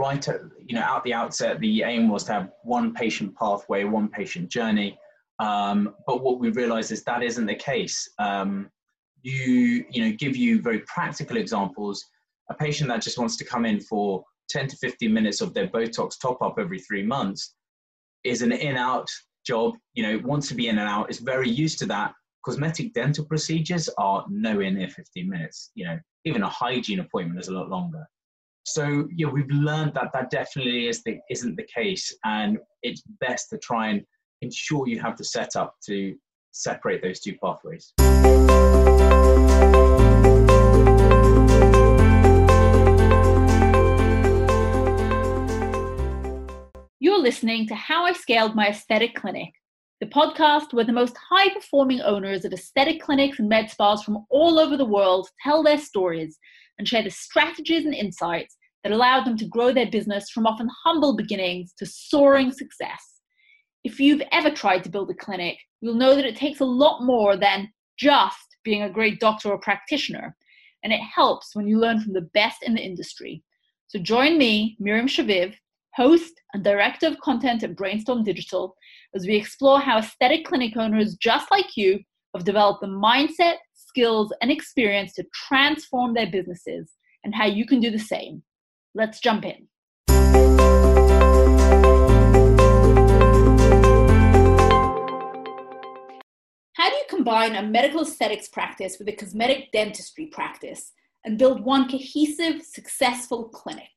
right at, you know, at the outset, the aim was to have one patient pathway, one patient journey. Um, but what we realized is that isn't the case. Um, you, you know, give you very practical examples. A patient that just wants to come in for 10 to 15 minutes of their Botox top up every three months is an in out job, you know, wants to be in and out, is very used to that. Cosmetic dental procedures are nowhere near 15 minutes. You know, even a hygiene appointment is a lot longer. So yeah, we've learned that that definitely is the, isn't the case, and it's best to try and ensure you have the setup to separate those two pathways. You're listening to How I Scaled My Aesthetic Clinic, the podcast where the most high performing owners of aesthetic clinics and med spas from all over the world tell their stories and share the strategies and insights that allowed them to grow their business from often humble beginnings to soaring success. If you've ever tried to build a clinic, you'll know that it takes a lot more than just being a great doctor or practitioner, and it helps when you learn from the best in the industry. So join me, Miriam Shaviv, host and director of content at Brainstorm Digital, as we explore how aesthetic clinic owners just like you have developed the mindset, skills, and experience to transform their businesses and how you can do the same. Let's jump in. How do you combine a medical aesthetics practice with a cosmetic dentistry practice and build one cohesive, successful clinic?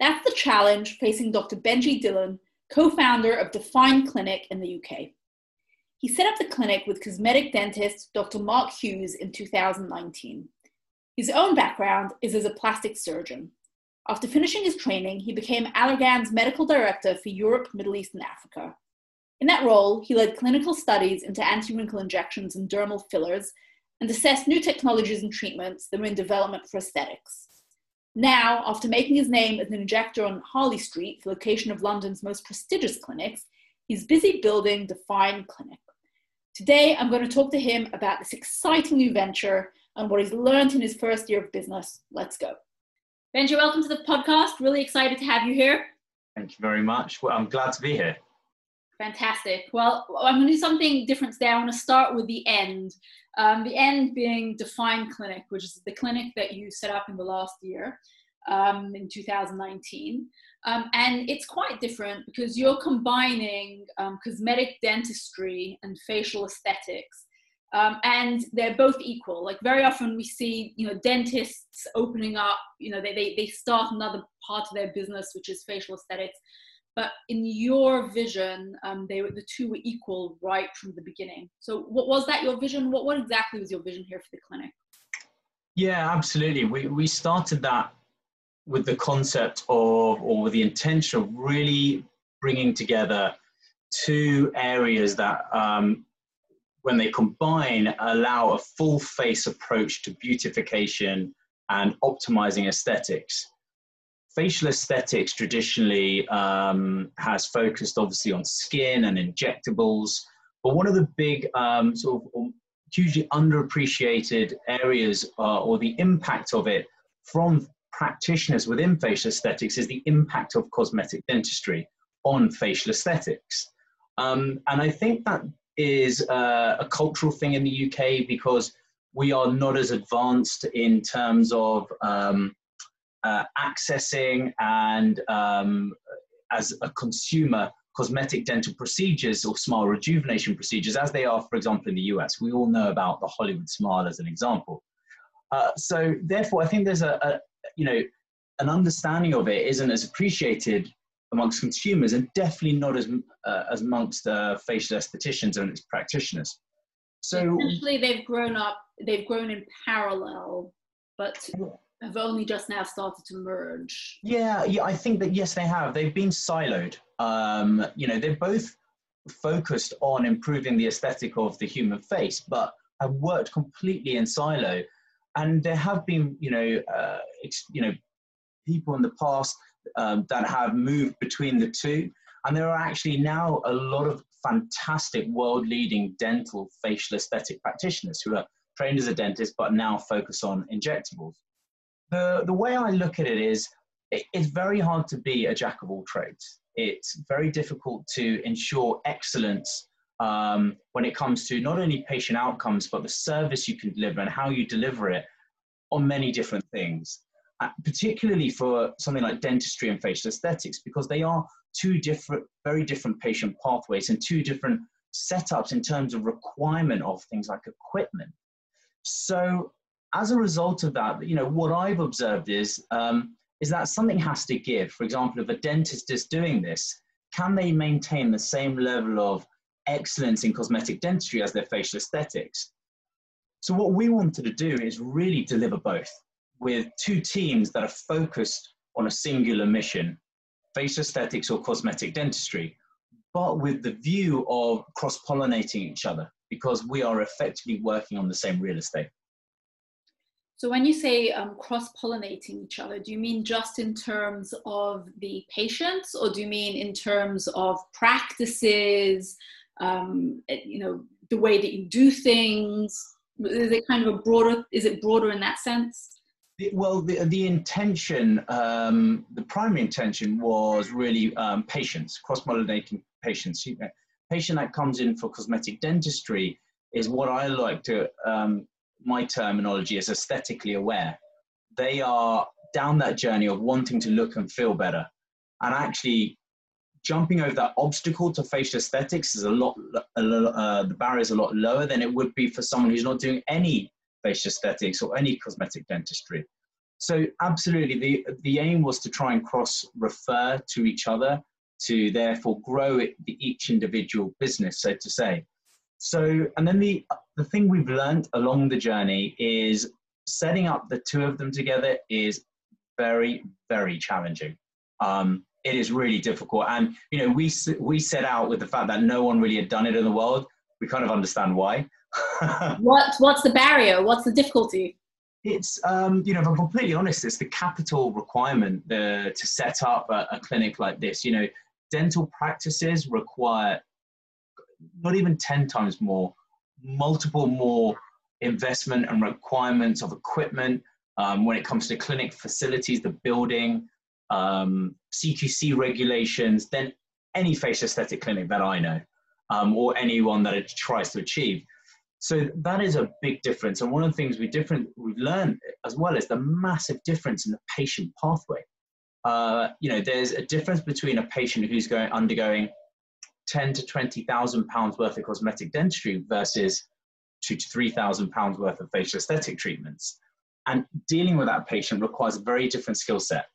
That's the challenge facing Dr. Benji Dhillon, co founder of Define Clinic in the UK. He set up the clinic with cosmetic dentist Dr. Mark Hughes in 2019. His own background is as a plastic surgeon. After finishing his training, he became Allergan's medical director for Europe, Middle East, and Africa. In that role, he led clinical studies into anti wrinkle injections and dermal fillers and assessed new technologies and treatments that were in development for aesthetics. Now, after making his name as an injector on Harley Street, the location of London's most prestigious clinics, he's busy building Define Clinic. Today, I'm going to talk to him about this exciting new venture and what he's learned in his first year of business. Let's go. Benji, welcome to the podcast. Really excited to have you here. Thank you very much. Well, I'm glad to be here. Fantastic. Well, I'm going to do something different today. I want to start with the end. Um, the end being Define Clinic, which is the clinic that you set up in the last year um, in 2019. Um, and it's quite different because you're combining um, cosmetic dentistry and facial aesthetics. Um, and they're both equal. Like very often we see, you know, dentists opening up, you know, they, they, they start another part of their business, which is facial aesthetics but in your vision, um, they were the two were equal right from the beginning. So, what was that your vision? What what exactly was your vision here for the clinic? Yeah, absolutely. We we started that with the concept of or with the intention of really bringing together two areas that um, when they combine allow a full face approach to beautification and optimizing aesthetics. Facial aesthetics traditionally um, has focused obviously on skin and injectables, but one of the big um, sort of um, hugely underappreciated areas uh, or the impact of it from practitioners within facial aesthetics is the impact of cosmetic dentistry on facial aesthetics. Um, and I think that is uh, a cultural thing in the UK because we are not as advanced in terms of um, uh, accessing and um, as a consumer cosmetic dental procedures or smile rejuvenation procedures as they are for example in the us we all know about the hollywood smile as an example uh, so therefore i think there's a, a, you know an understanding of it isn't as appreciated amongst consumers and definitely not as uh, as amongst uh, facial estheticians and its practitioners so essentially they've grown up they've grown in parallel but have only just now started to merge. Yeah, yeah, I think that yes, they have. They've been siloed. Um, you know, they're both focused on improving the aesthetic of the human face, but have worked completely in silo. And there have been, you know, uh, you know, people in the past um, that have moved between the two. And there are actually now a lot of fantastic world-leading dental facial aesthetic practitioners who are trained as a dentist, but now focus on injectables the the way I look at it is it, it's very hard to be a jack of all trades. It's very difficult to ensure excellence um, when it comes to not only patient outcomes, but the service you can deliver and how you deliver it on many different things. Uh, particularly for something like dentistry and facial aesthetics, because they are two different, very different patient pathways and two different setups in terms of requirement of things like equipment. So as a result of that, you know, what I've observed is um, is that something has to give. For example, if a dentist is doing this, can they maintain the same level of excellence in cosmetic dentistry as their facial aesthetics? So what we wanted to do is really deliver both with two teams that are focused on a singular mission, facial aesthetics or cosmetic dentistry, but with the view of cross-pollinating each other because we are effectively working on the same real estate. So when you say um, cross-pollinating each other, do you mean just in terms of the patients, or do you mean in terms of practices? Um, you know, the way that you do things. Is it kind of a broader? Is it broader in that sense? Well, the, the intention, um, the primary intention was really um, patients, cross-pollinating patients. Patient that comes in for cosmetic dentistry is what I like to um, my terminology is aesthetically aware. They are down that journey of wanting to look and feel better. And actually, jumping over that obstacle to facial aesthetics is a lot, a lot uh, the barrier is a lot lower than it would be for someone who's not doing any facial aesthetics or any cosmetic dentistry. So, absolutely, the, the aim was to try and cross refer to each other to therefore grow it, each individual business, so to say. So, and then the the thing we've learned along the journey is setting up the two of them together is very very challenging. Um, it is really difficult, and you know we we set out with the fact that no one really had done it in the world. We kind of understand why. what what's the barrier? What's the difficulty? It's um, you know, if I'm completely honest, it's the capital requirement the, to set up a, a clinic like this. You know, dental practices require not even 10 times more, multiple more investment and requirements of equipment um, when it comes to clinic facilities, the building, um, CQC regulations, than any face aesthetic clinic that I know, um, or anyone that it tries to achieve. So that is a big difference. And one of the things we different we've learned as well is the massive difference in the patient pathway. Uh, you know, there's a difference between a patient who's going undergoing ten to twenty thousand pounds worth of cosmetic dentistry versus two to three thousand pounds worth of facial aesthetic treatments. And dealing with that patient requires a very different skill set.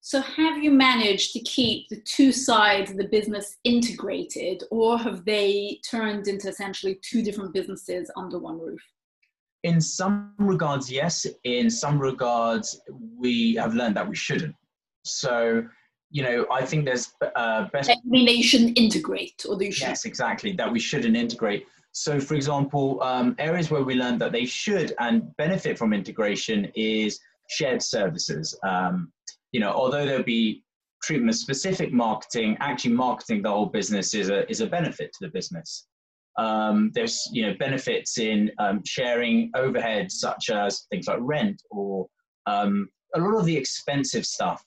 So, have you managed to keep the two sides of the business integrated, or have they turned into essentially two different businesses under one roof? In some regards, yes. In some regards, we have learned that we shouldn't. So, you know, I think there's uh, best. I mean, they shouldn't integrate, or they should. Yes, exactly. That we shouldn't integrate. So, for example, um, areas where we learned that they should and benefit from integration is shared services. Um, you know, although there'll be treatment specific marketing, actually marketing the whole business is a is a benefit to the business. Um, there's you know benefits in um, sharing overheads such as things like rent or um, a lot of the expensive stuff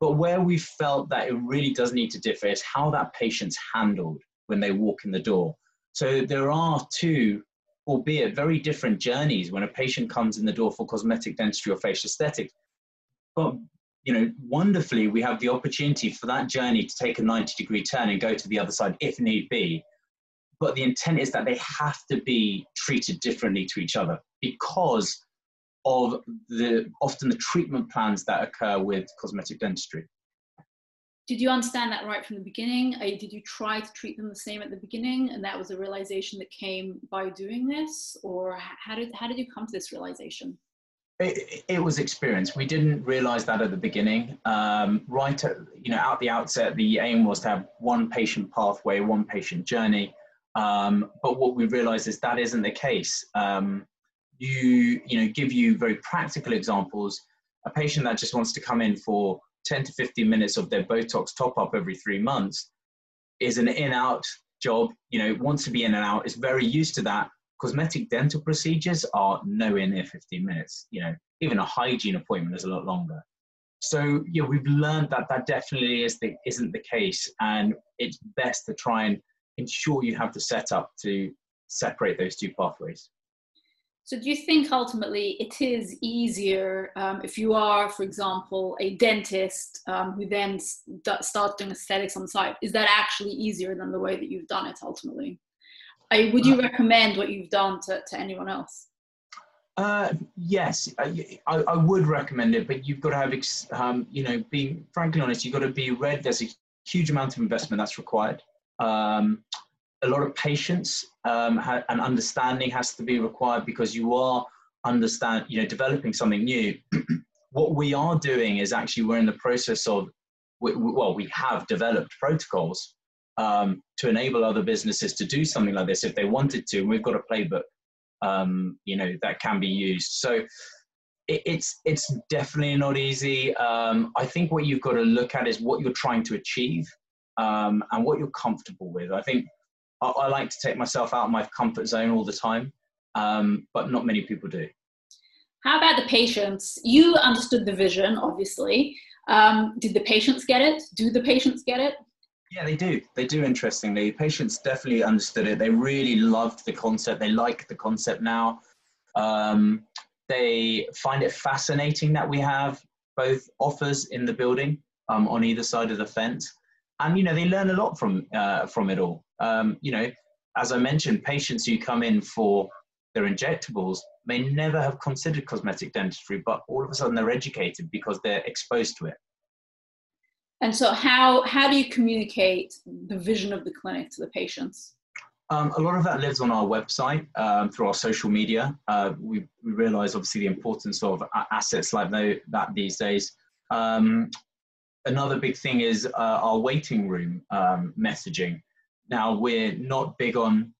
but where we felt that it really does need to differ is how that patient's handled when they walk in the door. So there are two, albeit very different journeys when a patient comes in the door for cosmetic dentistry or facial aesthetics. But you know, wonderfully, we have the opportunity for that journey to take a 90 degree turn and go to the other side if need be. But the intent is that they have to be treated differently to each other because of the often the treatment plans that occur with cosmetic dentistry. Did you understand that right from the beginning? Did you try to treat them the same at the beginning, and that was a realization that came by doing this, or how did how did you come to this realization? It, it was experience. We didn't realize that at the beginning. Um, right, at, you know, at the outset, the aim was to have one patient pathway, one patient journey. Um, but what we realized is that isn't the case. Um, you you know give you very practical examples a patient that just wants to come in for 10 to 15 minutes of their botox top up every three months is an in out job you know wants to be in and out is very used to that cosmetic dental procedures are nowhere near 15 minutes you know even a hygiene appointment is a lot longer so yeah, we've learned that that definitely is the, isn't the case, and it's best to try and ensure you have the setup to separate those two pathways. So, do you think ultimately it is easier um, if you are, for example, a dentist um, who then st- starts doing aesthetics on site? Is that actually easier than the way that you've done it ultimately? I, would you uh, recommend what you've done to, to anyone else? Uh, yes, I, I, would recommend it, but you've got to have, um, you know, being frankly honest, you've got to be ready. There's a huge amount of investment that's required. Um, a lot of patience um, ha- and understanding has to be required because you are understand, you know, developing something new. what we are doing is actually we're in the process of, well, we have developed protocols um, to enable other businesses to do something like this if they wanted to. We've got a playbook um, you know that can be used. So it, it's it's definitely not easy. Um, I think what you've got to look at is what you're trying to achieve um, and what you're comfortable with. I think I, I, like to take myself out of my comfort zone all the time, um, but not many people do. How about the patients? You understood the vision, obviously. Um, did the patients get it? Do the patients get it? Yeah, they do. They do, interestingly. Patients definitely understood it. They really loved the concept. They like the concept now. Um, they find it fascinating that we have both offers in the building um, on either side of the fence. And, you know, they learn a lot from, uh, from it all. Um, you know, as I mentioned, patients who come in for their injectables may never have considered cosmetic dentistry, but all of a sudden they're educated because they're exposed to it. And so, how how do you communicate the vision of the clinic to the patients? Um, a lot of that lives on our website um, through our social media. Uh, we, we realize obviously the importance of assets like that these days. Um, another big thing is uh, our waiting room um, messaging. Now we're not big on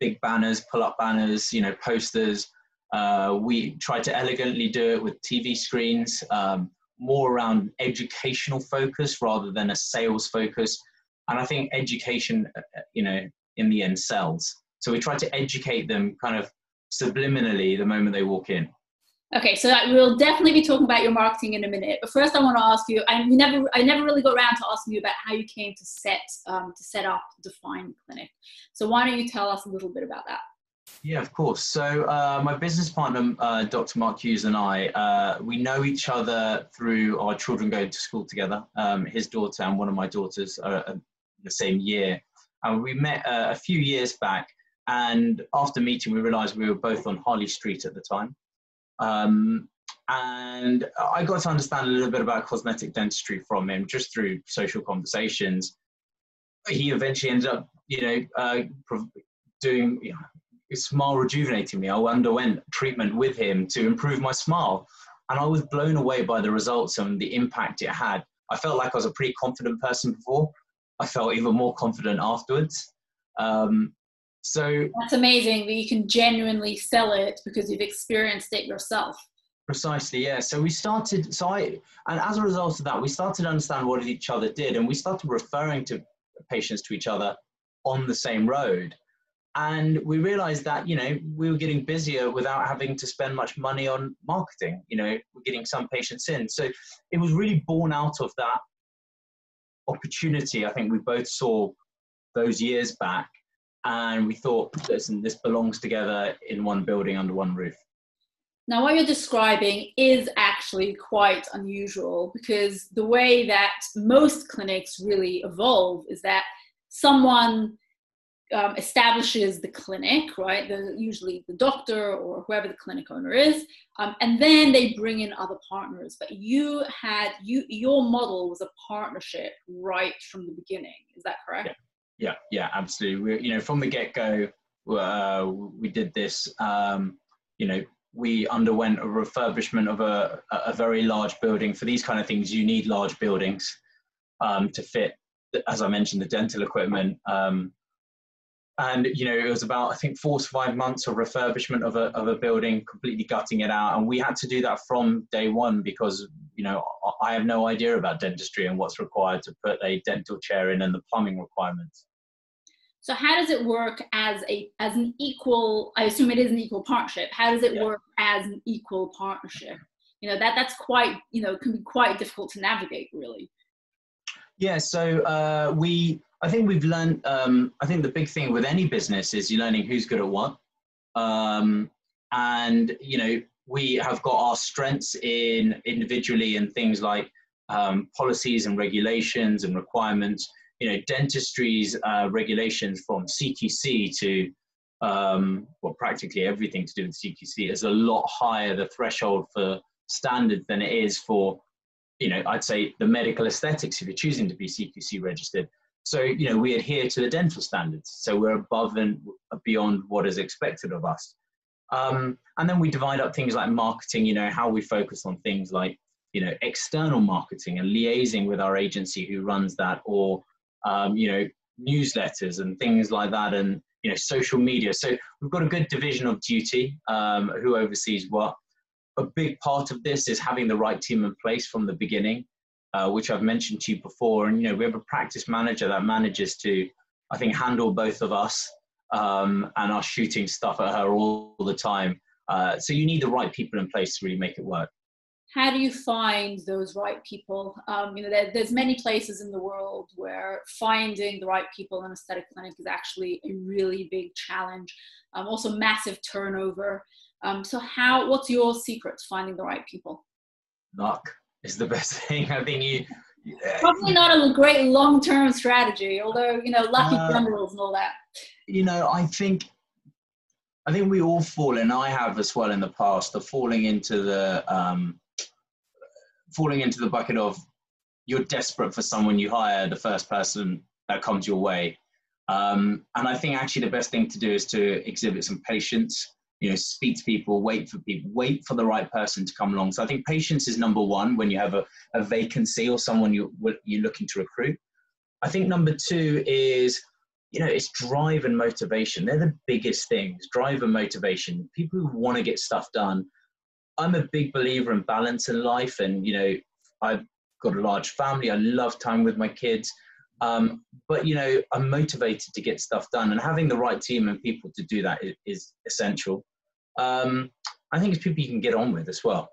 big banners, pull-up banners, you know, posters. Uh, we try to elegantly do it with TV screens. Um, more around educational focus rather than a sales focus. And I think education, uh, uh, you know, in the end sells. So we try to educate them kind of subliminally the moment they walk in. Okay, so we'll definitely be talking about your marketing in a minute. But first, I want to ask you. I never, I never really got around to asking you about how you came to set um, to set up Define Clinic. So why don't you tell us a little bit about that? Yeah, of course. So uh, my business partner, uh, Dr. Mark Hughes, and I, uh, we know each other through our children going to school together. Um, his daughter and one of my daughters are the same year, and we met uh, a few years back. And after meeting, we realised we were both on Harley Street at the time. Um, and I got to understand a little bit about cosmetic dentistry from him just through social conversations. He eventually ended up, you know, uh, doing you know, his smile rejuvenated me. I underwent treatment with him to improve my smile. And I was blown away by the results and the impact it had. I felt like I was a pretty confident person before. I felt even more confident afterwards. Um, so that's amazing that you can genuinely sell it because you've experienced it yourself. Precisely, yeah. So we started, so I, and as a result of that, we started to understand what each other did and we started referring to patients to each other on the same road and we realized that you know we were getting busier without having to spend much money on marketing you know we're getting some patients in. So it was really born out of that opportunity i think we both saw those years back. And we thought listen this belongs together in one building under one roof. Now what you're describing is actually quite unusual because the way that most clinics really evolve is that someone um, establishes the clinic, right? The, usually the doctor or whoever the clinic owner is, um, and then they bring in other partners. But you had you your model was a partnership right from the beginning. Is that correct? Yeah, yeah, yeah absolutely. We, you know, from the get go, uh, we did this. Um, you know, we underwent a refurbishment of a, a very large building. For these kind of things, you need large buildings um, to fit, as I mentioned, the dental equipment. Um, and you know it was about i think four to five months of refurbishment of a, of a building completely gutting it out. And we had to do that from day one because you know i have no idea about dentistry and what's required to put a dental chair in and the plumbing requirements. So how does it work as a as an equal i assume it is an equal partnership. How does it yeah. work as an equal partnership? You know that that's quite you know can be quite difficult to navigate really. Yeah so uh, we i think we've learned um, i think the big thing with any business is you're learning who's good at what um, and you know we have got our strengths in individually in things like um, policies and regulations and requirements you know dentistry's uh, regulations from cqc to um, well, practically everything to do with CQC is a lot higher the threshold for standards than it is for, you know, I'd say the medical aesthetics if you're choosing to be CQC registered. So, you know, we adhere to the dental standards. So we're above and beyond what is expected of us. Um, and then we divide up things like marketing, you know, how we focus on things like, you know, external marketing and liaising with our agency who runs that or, um, you know, newsletters and things like that. And, you know, social media. So we've got a good division of duty um, who oversees what. A big part of this is having the right team in place from the beginning, uh, which I've mentioned to you before. And you know, we have a practice manager that manages to, I think, handle both of us um, and are shooting stuff at her all, all the time. Uh, so you need the right people in place to really make it work how do you find those right people? Um, you know, there, there's many places in the world where finding the right people in aesthetic clinic is actually a really big challenge. Um, also, massive turnover. Um, so, how? What's your secret to finding the right people? Luck is the best thing. I think you. Probably not a great long-term strategy, although you know, lucky uh, generals and all that. You know, I think I think we all fall, and I have as well in the past, the falling into the um, falling into the bucket of you're desperate for someone you hire the first person that comes your way. Um, and I think actually the best thing to do is to exhibit some patience. You know, speak to people, wait for people, wait for the right person to come along. So I think patience is number one when you have a, a vacancy or someone you, you're looking to recruit. I think number two is, you know, it's drive and motivation. They're the biggest things. Drive and motivation. People who want to get stuff done I'm a big believer in balance in life, and you know, I've got a large family. I love time with my kids, um, but you know, I'm motivated to get stuff done, and having the right team and people to do that is, is essential. Um, I think it's people you can get on with as well.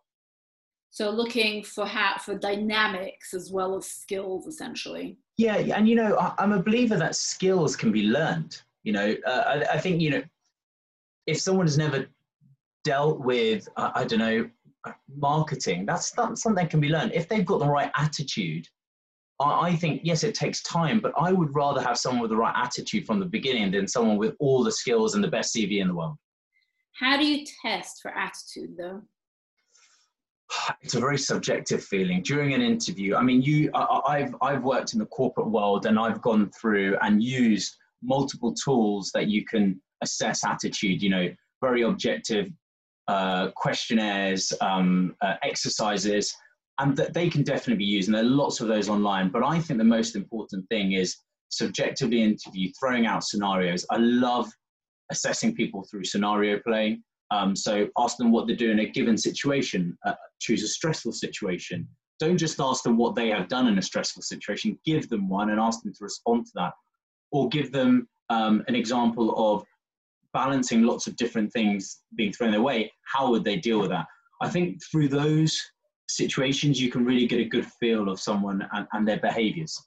So looking for how for dynamics as well as skills, essentially. Yeah, and you know, I, am a believer that skills can be learned. You know, uh, I, I think you know, if someone has never dealt with, uh, I don't know, marketing, that's, that's something that can be learned. If they've got the right attitude, I, I think, yes, it takes time, but I would rather have someone with the right attitude from the beginning than someone with all the skills and the best CV in the world. How do you test for attitude though? it's a very subjective feeling during an interview i mean you I, have i've worked in the corporate world and i've gone through and used multiple tools that you can assess attitude you know very objective uh, questionnaires, um, uh, exercises, and that they can definitely be used. And there are lots of those online. But I think the most important thing is subjectively interview, throwing out scenarios. I love assessing people through scenario playing. Um, so ask them what they do in a given situation. Uh, choose a stressful situation. Don't just ask them what they have done in a stressful situation. Give them one and ask them to respond to that. Or give them um, an example of balancing lots of different things being thrown their way, how would they deal with that? I think through those situations, you can really get a good feel of someone and, and their behaviors.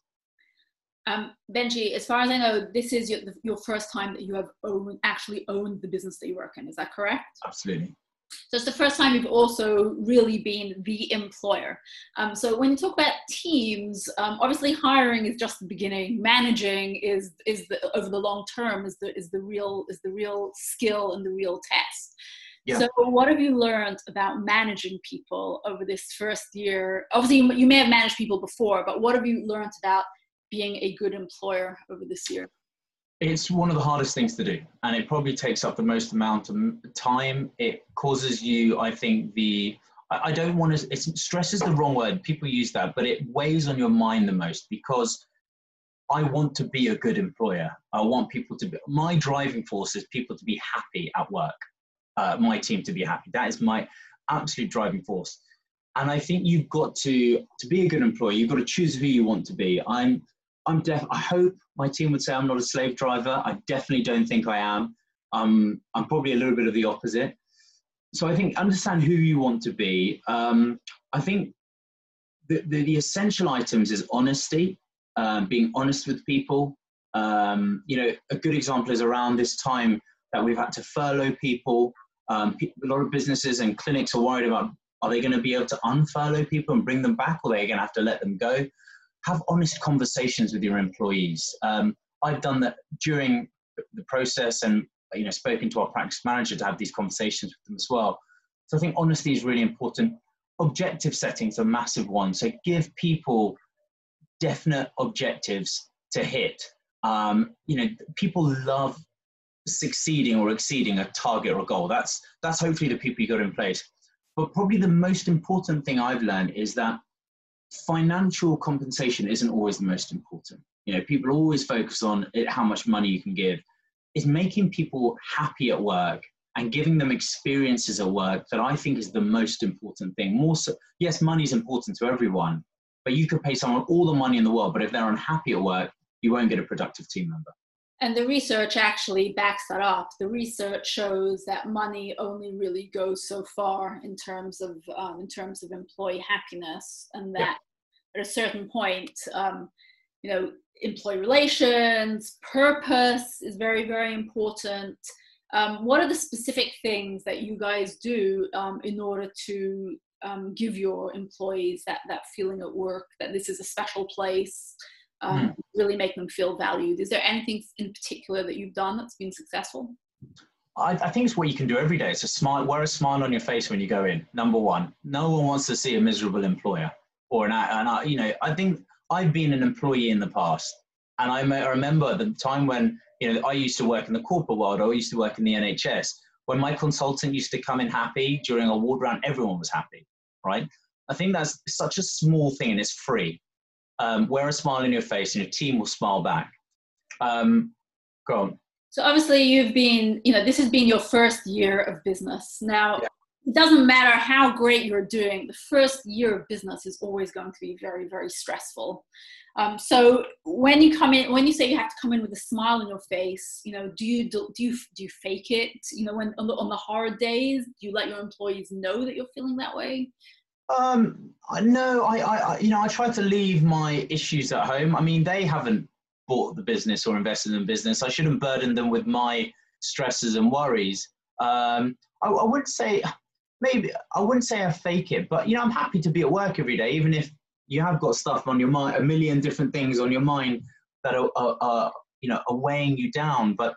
Um, Benji, as far as I know, this is your, your first time that you have owned, actually owned the business that you work in. Is that correct? Absolutely. So it's the first time you've also really been the employer. Um, so when you talk about teams, um, obviously hiring is just the beginning. Managing is is the, over the long term is the is the real is the real skill and the real test. Yeah. So what have you learned about managing people over this first year? Obviously, you may have managed people before, but what have you learned about being a good employer over this year? It's one of the hardest things to do, and it probably takes up the most amount of time. It causes you, I think, the I don't want to. It's, stress is the wrong word. People use that, but it weighs on your mind the most because I want to be a good employer. I want people to be. My driving force is people to be happy at work. Uh, my team to be happy. That is my absolute driving force. And I think you've got to to be a good employer. You've got to choose who you want to be. I'm I'm def- I hope my team would say I'm not a slave driver. I definitely don't think I am. Um, I'm probably a little bit of the opposite. so I think understand who you want to be. Um, I think the, the, the, essential items is honesty, um, being honest with people. Um, you know, a good example is around this time that we've had to furlough people. Um, a lot of businesses and clinics are worried about are they going to be able to unfurlough people and bring them back, or are they going to have to let them go? Have honest conversations with your employees. Um, I've done that during the process and you know spoken to our practice manager to have these conversations with them as well. So I think honesty is really important. Objective settings are massive one. So give people definite objectives to hit. Um, you know, people love succeeding or exceeding a target or a goal. That's that's hopefully the people you got in place. But probably the most important thing I've learned is that financial compensation isn't always the most important. You know, people always focus on it, how much money you can give is making people happy at work and giving them experiences at work that I think is the most important thing. More so, yes, money is important to everyone, but you could pay someone all the money in the world, but if they're unhappy at work, you won't get a productive team member. And the research actually backs that up. The research shows that money only really goes so far in terms of um, in terms of employee happiness, and that yeah. at a certain point, um, you know, employee relations, purpose is very, very important. Um, what are the specific things that you guys do um, in order to um, give your employees that, that feeling at work that this is a special place, mm. really make them feel valued? Is there anything in particular that you've done that's been successful? I, I, think it's what you can do every day. It's a smile, wear a smile on your face when you go in. Number one, no one wants to see a miserable employer or an, an you know, I think I've been an employee in the past, and I, I remember the time when you know I used to work in the corporate world. Or I used to work in the NHS. When my consultant used to come in happy during a ward round, everyone was happy, right? I think that's such a small thing and it's free. Um, wear a smile in your face and your team will smile back. Um, go on. So obviously you've been, you know, this has been your first year of business. Now, yeah it doesn't matter how great you're doing, the first year of business is always going to be very, very stressful. Um, so when you come in, when you say you have to come in with a smile on your face, you know, do you do, do you do you fake it? You know, when on the, on the hard days, do you let your employees know that you're feeling that way? Um, no, I, I, you know, I try to leave my issues at home. I mean, they haven't bought the business or invested in the business. I shouldn't burden them with my stresses and worries. Um, I, I would say maybe I wouldn't say I fake it, but you know, I'm happy to be at work every day, even if you have got stuff on your mind, a million different things on your mind that are, are, are you know are weighing you down. But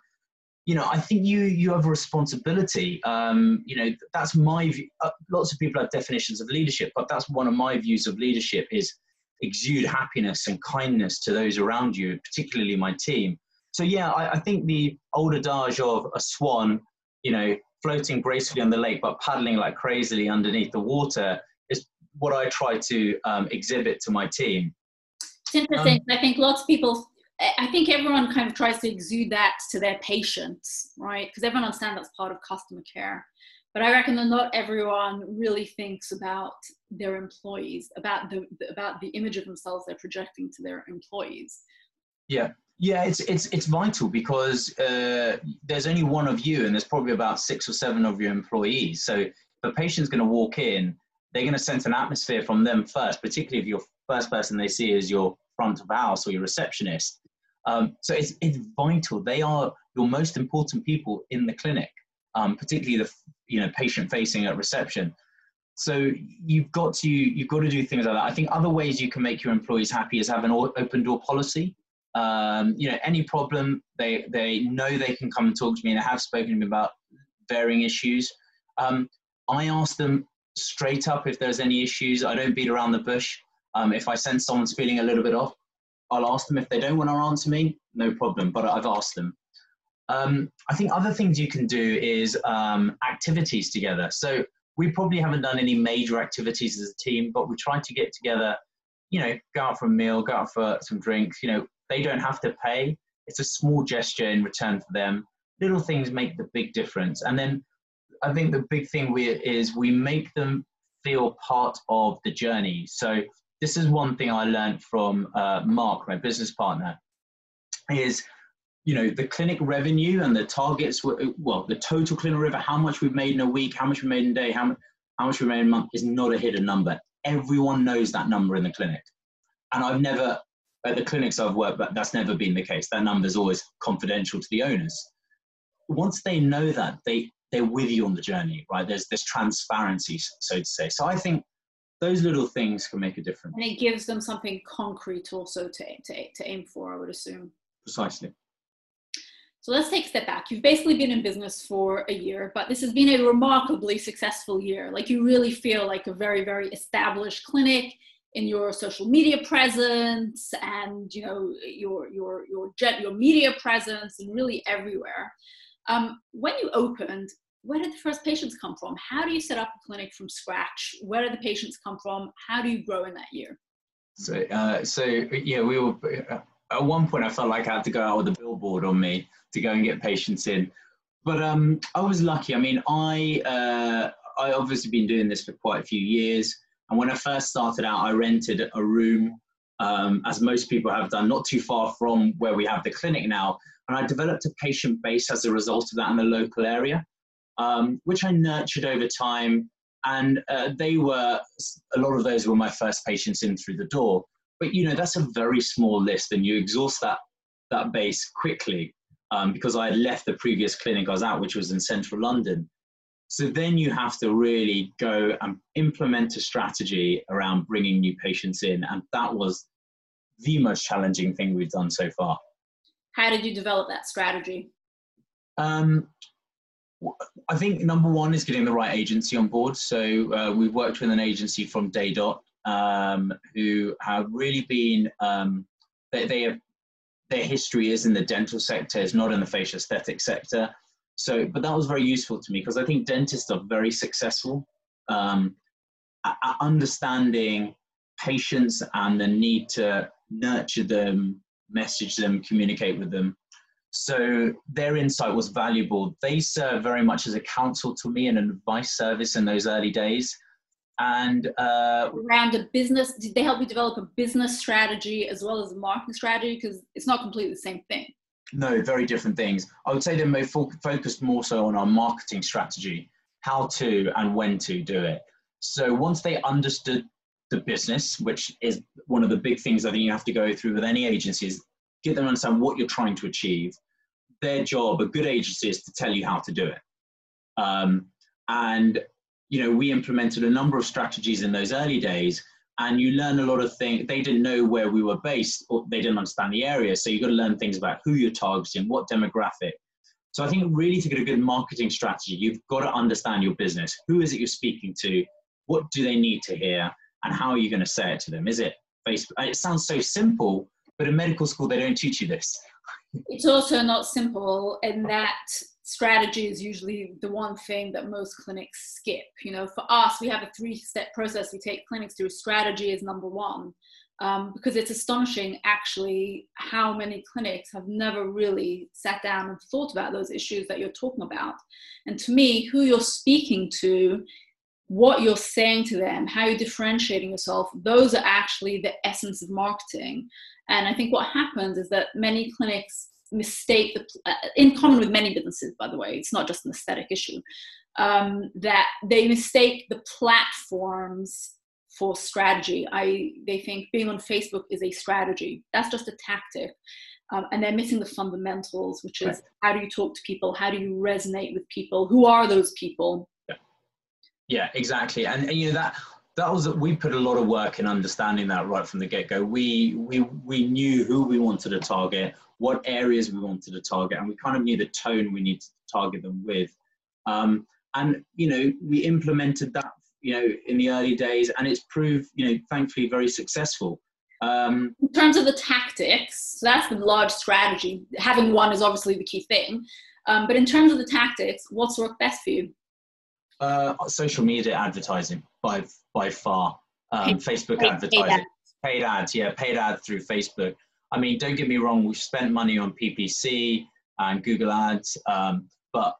you know, I think you you have a responsibility. Um, you know, that's my view. Uh, lots of people have definitions of leadership, but that's one of my views of leadership is exude happiness and kindness to those around you, particularly my team. So yeah, I, I think the old adage of a swan, you know, floating gracefully on the lake but paddling like crazily underneath the water is what I try to um, exhibit to my team. It's interesting. Um, I think lots of people, I think everyone kind of tries to exude that to their patients, right? Because everyone understands that's part of customer care. But I reckon that not everyone really thinks about their employees, about the about the image of themselves they're projecting to their employees. Yeah, yeah, it's it's it's vital because uh, there's only one of you, and there's probably about six or seven of your employees. So the patient's going to walk in, they're going to sense an atmosphere from them first, particularly if your first person they see is your front of house or your receptionist. Um, so it's it's vital. They are your most important people in the clinic, um, particularly the you know patient facing at reception. So you've got to you've got to do things like that. I think other ways you can make your employees happy is have an open door policy. Um, you know, any problem, they they know they can come and talk to me, and I have spoken to me about varying issues. Um, I ask them straight up if there's any issues. I don't beat around the bush. Um, if I sense someone's feeling a little bit off, I'll ask them. If they don't want to answer me, no problem. But I've asked them. Um, I think other things you can do is um, activities together. So we probably haven't done any major activities as a team, but we try to get together. You know, go out for a meal, go out for some drinks. You know, they don't have to pay. It's a small gesture in return for them. Little things make the big difference. And then I think the big thing we, is we make them feel part of the journey. So this is one thing I learned from uh, Mark, my business partner, is you know, the clinic revenue and the targets were, well, the total clinic revenue, how much we've made in a week, how much we made in a day, how much, how much we made in a month is not a hidden number. Everyone knows that number in the clinic. And I've never, at the clinics I've worked, but that's never been the case. That number is always confidential to the owners. Once they know that, they, they're with you on the journey, right? There's this transparency, so to say. So I think those little things can make a difference. And it gives them something concrete also to, to, to aim for, I would assume. Precisely. So let's take a step back. You've basically been in business for a year, but this has been a remarkably successful year. Like you really feel like a very, very established clinic in your social media presence and you know your your your jet your media presence and really everywhere. Um, when you opened, where did the first patients come from? How do you set up a clinic from scratch? Where do the patients come from? How do you grow in that year? So, uh, so yeah, we were at one point. I felt like I had to go out with a billboard on me to go and get patients in, but um, I was lucky. I mean, I uh, I obviously been doing this for quite a few years, and when I first started out, I rented a room, um, as most people have done, not too far from where we have the clinic now, and I developed a patient base as a result of that in the local area um, which I nurtured over time. And uh, they were, a lot of those were my first patients in through the door. But, you know, that's a very small list and you exhaust that, that base quickly um, because I had left the previous clinic I was at, which was in central London. So then you have to really go and implement a strategy around bringing new patients in. And that was the most challenging thing we've done so far. How did you develop that strategy? Um, I think number one is getting the right agency on board. So uh, we've worked with an agency from Day Dot um, who have really been um, they, they have, their history is in the dental sector, it's not in the facial aesthetic sector. So, but that was very useful to me because I think dentists are very successful um, at understanding patients and the need to nurture them, message them, communicate with them so their insight was valuable. They served very much as a counsel to me and an advice service in those early days. And uh, around a business, did they help you develop a business strategy as well as a marketing strategy? Because it's not completely the same thing. No, very different things. I would say they may fo- focused more so on our marketing strategy, how to and when to do it. So once they understood the business, which is one of the big things I think you have to go through with any agency, is get them to understand what you're trying to achieve. Their job, a good agency, is to tell you how to do it. Um, and you know, we implemented a number of strategies in those early days, and you learn a lot of things. They didn't know where we were based, or they didn't understand the area, so you've got to learn things about who you're targeting, what demographic. So I think really to get a good marketing strategy, you've got to understand your business. Who is it you're speaking to? What do they need to hear? And how are you going to say it to them? Is it Facebook? It sounds so simple, but in medical school, they don't teach you this. It's also not simple in that strategy is usually the one thing that most clinics skip. You know, for us, we have a three step process we take clinics through. Strategy is number one. Um, because it's astonishing actually how many clinics have never really sat down and thought about those issues that you're talking about. And to me, who you're speaking to, what you're saying to them, how you're differentiating yourself, those are actually the essence of marketing. And I think what happens is that many clinics mistake the, uh, in common with many businesses, by the way, it's not just an aesthetic issue, um, that they mistake the platforms for strategy. I they think being on Facebook is a strategy. That's just a tactic. Um, and they're missing the fundamentals, which is right. how do you talk to people? How do you resonate with people? Who are those people? Yeah, yeah exactly. And, and you know that that was we put a lot of work in understanding that right from the get-go. We we we knew who we wanted to target what areas we wanted to target and we kind of knew the tone we needed to target them with. Um, and you know we implemented that you know in the early days and it's proved you know thankfully very successful. Um, in terms of the tactics so that's the large strategy. Having one is obviously the key thing. Um, but in terms of the tactics what's worked best for you? Uh, social media advertising by by far. Um, Facebook paid, advertising, paid ads. paid ads, yeah, paid ads through Facebook. I mean, don't get me wrong, we've spent money on PPC and Google Ads, um, but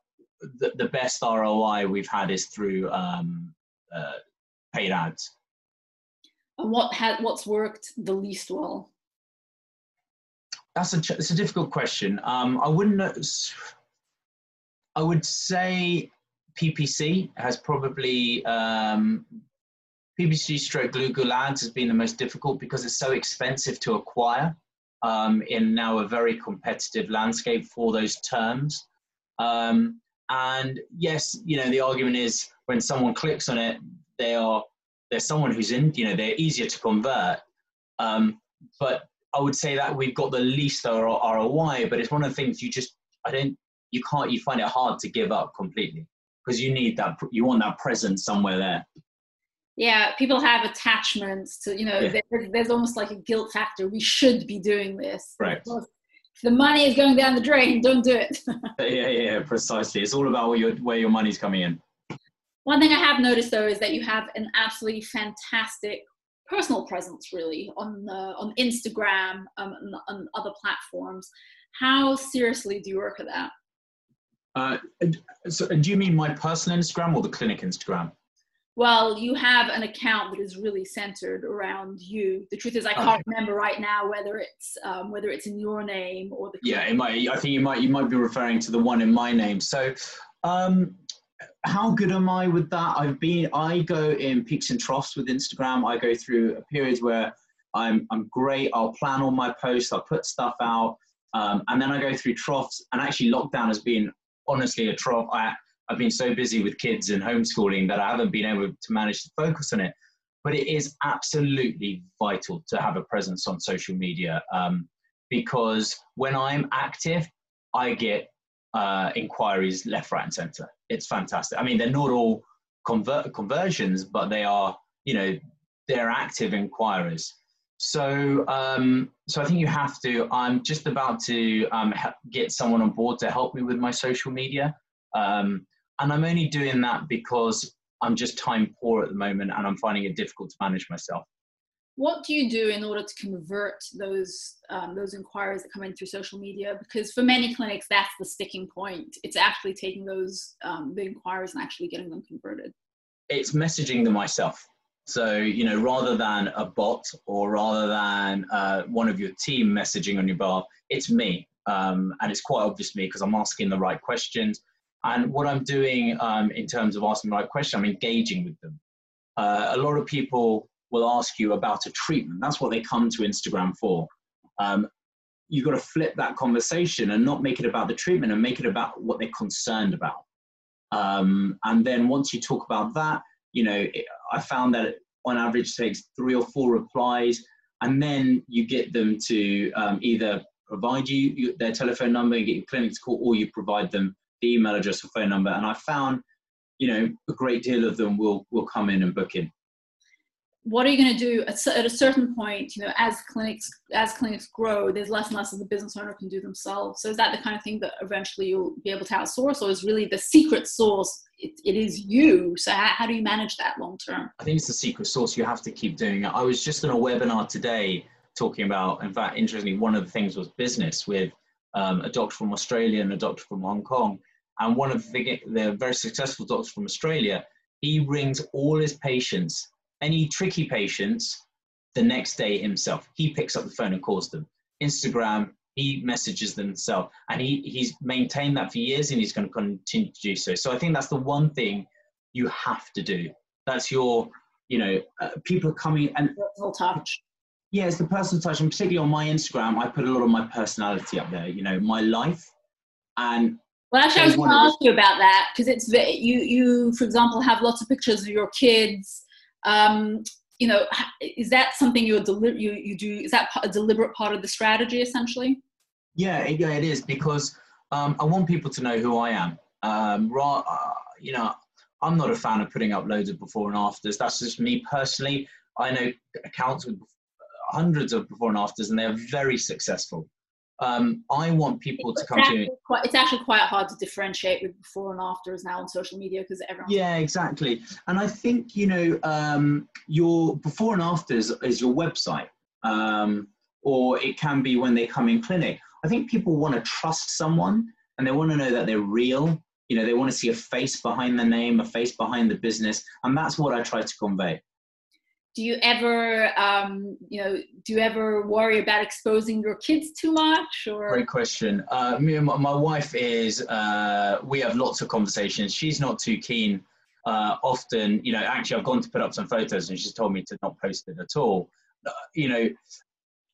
the, the best ROI we've had is through um, uh, paid ads. And what had what's worked the least well? that's a it's a difficult question. Um, I wouldn't. I would say PPC has probably um, PPC stroke Google Ads has been the most difficult because it's so expensive to acquire um, in now a very competitive landscape for those terms. Um, and yes, you know the argument is when someone clicks on it, they are there's someone who's in, you know, they're easier to convert. Um, but I would say that we've got the least ROI, but it's one of the things you just, I don't, you can't, you find it hard to give up completely because you need that, you want that presence somewhere there. Yeah, people have attachments to, you know, yeah. there's, there's, almost like a guilt factor. We should be doing this. Right. If the money is going down the drain, don't do it. yeah, yeah, precisely. It's all about where your, where your money's coming in. One thing I have noticed though is that you have an absolutely fantastic personal presence, really, on uh, on Instagram um, and on other platforms. How seriously do you work at that? Uh, so, do you mean my personal Instagram or the clinic Instagram? Well, you have an account that is really centered around you. The truth is, I can't okay. remember right now whether it's um, whether it's in your name or the. Yeah, it might. I think you might you might be referring to the one in my name. So, um, how good am I with that? I've been, I go in peaks and troughs with Instagram. I go through periods where I'm, I'm great. I'll plan all my posts. I'll put stuff out. Um, and then I go through troughs and actually lockdown has been honestly a trough. I, I've been so busy with kids and homeschooling that I haven't been able to manage to focus on it. But it is absolutely vital to have a presence on social media um, because when I'm active, I get uh, inquiries left, right, and center. It's fantastic. I mean, they're not all convert conversions, but they are, you know, they're active inquiries. So, um, so I think you have to. I'm just about to um, get someone on board to help me with my social media, um, and I'm only doing that because I'm just time poor at the moment, and I'm finding it difficult to manage myself. What do you do in order to convert those um, those inquiries that come in through social media? Because for many clinics that's the sticking point. It's actually taking those um, the inquiries and actually getting them converted. It's messaging them myself so you know rather than a bot or rather than uh, one of your team messaging on your bar it's me um, and it's quite obvious me because i'm asking the right questions and what i'm doing um, in terms of asking the right question i'm engaging with them uh, a lot of people will ask you about a treatment. That's what they come to Instagram for. Um, you've got to flip that conversation and not make it about the treatment and make it about what they're concerned about. Um, and then once you talk about that, you know, it, I found that on average takes three or four replies, and then you get them to um, either provide you their telephone number and get your clinic to call, or you provide them the email address or phone number. And I found, you know, a great deal of them will will come in and book in what are you going to do at, a certain point you know as clinics as clinics grow there's less and less of the business owner can do themselves. So is that the kind of thing that eventually you'll be able to outsource or is really the secret source it, it is you? So how, how do you manage that long term? I think it's the secret source you have to keep doing. It i was just in a webinar today talking about in fact interestingly one of the things was business with um, a doctor from australia and a doctor from hong kong. And one of the, the very successful doctors from australia he rings all his patients any tricky patients the next day himself. He picks up the phone and calls them. Instagram, he messages them himself. And he, he's maintained that for years and he's going to continue to do so. So I think that's the one thing you have to do. That's your, you know, uh, people are coming and. Personal touch. Yeah, it's the personal touch. And particularly on my Instagram, I put a lot of my personality up there, you know, my life. And well, actually, I was going to ask you about that because it's you. You, for example, have lots of pictures of your kids um, you know, is that something you're deli- you you do? Is that a deliberate part of the strategy, essentially? Yeah, yeah, it is because um, I want people to know who I am. Um, raw, uh, you know, I'm not a fan of putting up loads of before and afters. That's just me personally. I know accounts with hundreds of before and afters, and they're very successful um, I want people to come to. Quite, it's actually quite hard to differentiate with before and afters now on social media because everyone. Yeah, exactly. And I think you know um, your before and afters is your website, um, or it can be when they come in clinic. I think people want to trust someone and they want to know that they're real. You know, they want to see a face behind the name, a face behind the business, and that's what I try to convey do you ever um, you know do you ever worry about exposing your kids too much or? Great question. Uh, me and my, my wife is uh, we have lots of conversations. She's not too keen uh, often you know actually i've gone to put up some photos and she's told me to not post it at all. Uh, you know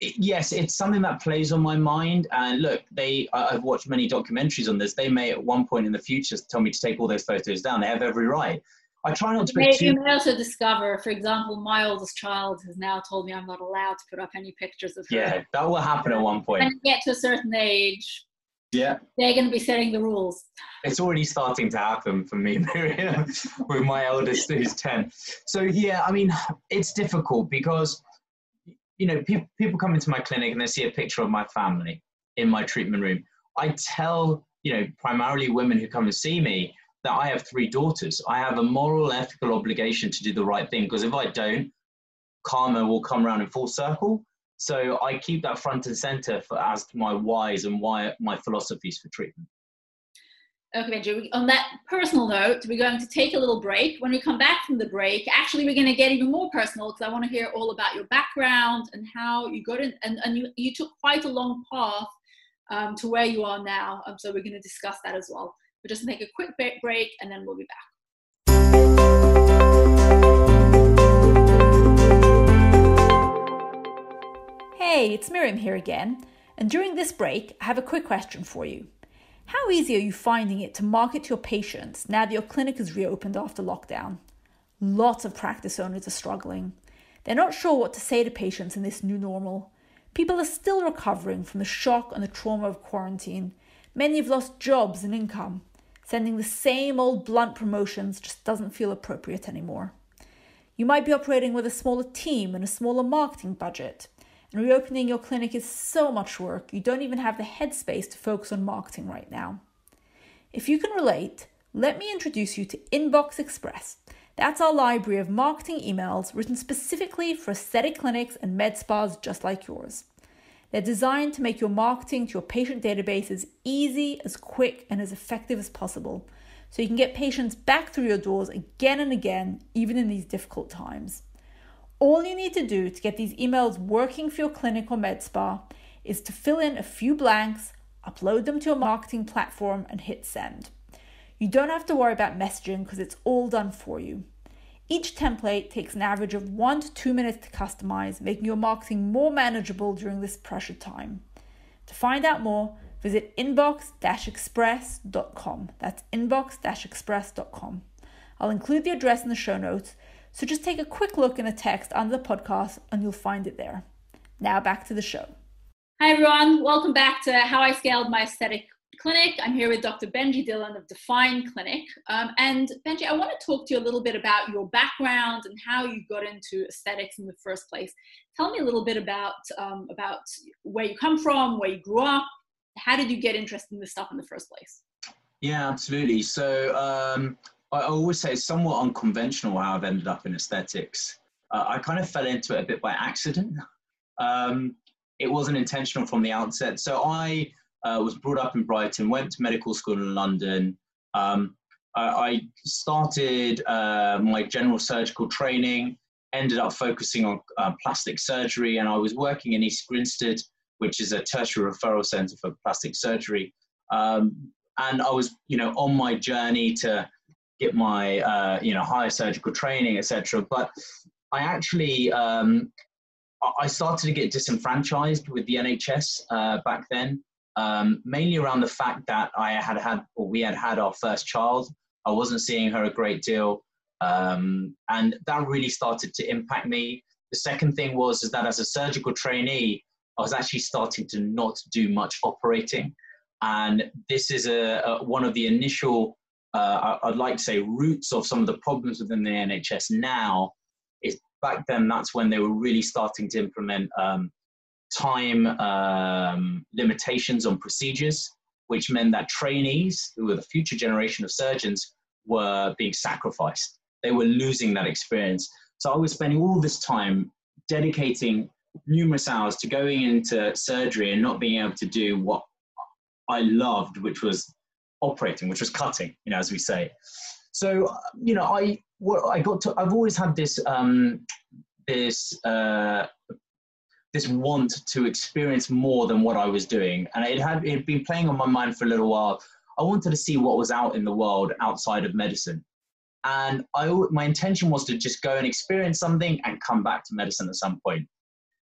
yes it's something that plays on my mind. And look they i've watched many documentaries on this. They may at one point in the future tell me to take all those photos down. They have every right I try not to may, too... you may also discover, for example, my oldest child has now told me I'm not allowed to put up any pictures of her. Yeah, that will happen at one point. When you get to a certain age, yeah, they're going to be setting the rules. It's already starting to happen for me, Miriam, with my eldest who's 10. So, yeah, I mean, it's difficult because, you know, people, people come into my clinic and they see a picture of my family in my treatment room. I tell, you know, primarily women who come and see me, that I have three daughters. I have a moral, ethical obligation to do the right thing because if I don't, karma will come around in full circle. So I keep that front and center for, as to my whys and why my philosophies for treatment. Okay, Benji, on that personal note, we're going to take a little break. When we come back from the break, actually, we're going to get even more personal because I want to hear all about your background and how you got in, and, and you, you took quite a long path um, to where you are now. Um, so we're going to discuss that as well. We'll just make a quick break and then we'll be back. Hey, it's Miriam here again. And during this break, I have a quick question for you. How easy are you finding it to market to your patients now that your clinic is reopened after lockdown? Lots of practice owners are struggling. They're not sure what to say to patients in this new normal. People are still recovering from the shock and the trauma of quarantine. Many have lost jobs and income. Sending the same old blunt promotions just doesn't feel appropriate anymore. You might be operating with a smaller team and a smaller marketing budget. And reopening your clinic is so much work, you don't even have the headspace to focus on marketing right now. If you can relate, let me introduce you to Inbox Express. That's our library of marketing emails written specifically for aesthetic clinics and med spas just like yours. They're designed to make your marketing to your patient database as easy, as quick, and as effective as possible so you can get patients back through your doors again and again, even in these difficult times. All you need to do to get these emails working for your clinic or med spa is to fill in a few blanks, upload them to your marketing platform, and hit send. You don't have to worry about messaging because it's all done for you. Each template takes an average of one to two minutes to customize, making your marketing more manageable during this pressure time. To find out more, visit inbox-express.com. That's inbox-express.com. I'll include the address in the show notes, so just take a quick look in the text under the podcast and you'll find it there. Now back to the show. Hi everyone, welcome back to How I Scaled My Aesthetic clinic. I'm here with Dr. Benji Dhillon of Define Clinic. Um, and Benji, I want to talk to you a little bit about your background and how you got into aesthetics in the first place. Tell me a little bit about um, about where you come from, where you grew up. How did you get interested in this stuff in the first place? Yeah, absolutely. So um, I always say it's somewhat unconventional how I've ended up in aesthetics. Uh, I kind of fell into it a bit by accident. Um, it wasn't intentional from the outset. So I uh, was brought up in Brighton, went to medical school in London. Um, I started uh, my general surgical training, ended up focusing on uh, plastic surgery, and I was working in East Grinstead, which is a tertiary referral centre for plastic surgery. Um, and I was, you know, on my journey to get my, uh, you know, higher surgical training, etc. But I actually, um, I started to get disenfranchised with the NHS uh, back then um, mainly around the fact that I had had, or we had had our first child. I wasn't seeing her a great deal. Um, and that really started to impact me. The second thing was is that as a surgical trainee, I was actually starting to not do much operating. And this is a, a one of the initial, uh, I'd like to say, roots of some of the problems within the NHS now. Is back then that's when they were really starting to implement um, time um, limitations on procedures, which meant that trainees, who were the future generation of surgeons, were being sacrificed. They were losing that experience. So I was spending all this time dedicating numerous hours to going into surgery and not being able to do what I loved, which was operating, which was cutting, you know, as we say. So, you know, I, I got to, I've always had this um, this uh, this want to experience more than what I was doing, and it had it had been playing on my mind for a little while. I wanted to see what was out in the world outside of medicine, and I my intention was to just go and experience something and come back to medicine at some point.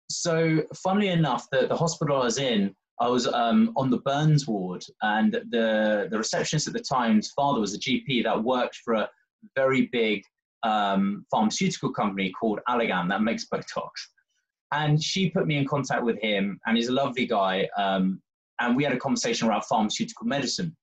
So, funnily enough, the, the hospital I was in, I was um, on the burns ward, and the the receptionist at the time's father was a GP that worked for a very big um, pharmaceutical company called Allergan that makes Botox. And she put me in contact with him, and he's a lovely guy. Um, and we had a conversation around pharmaceutical medicine.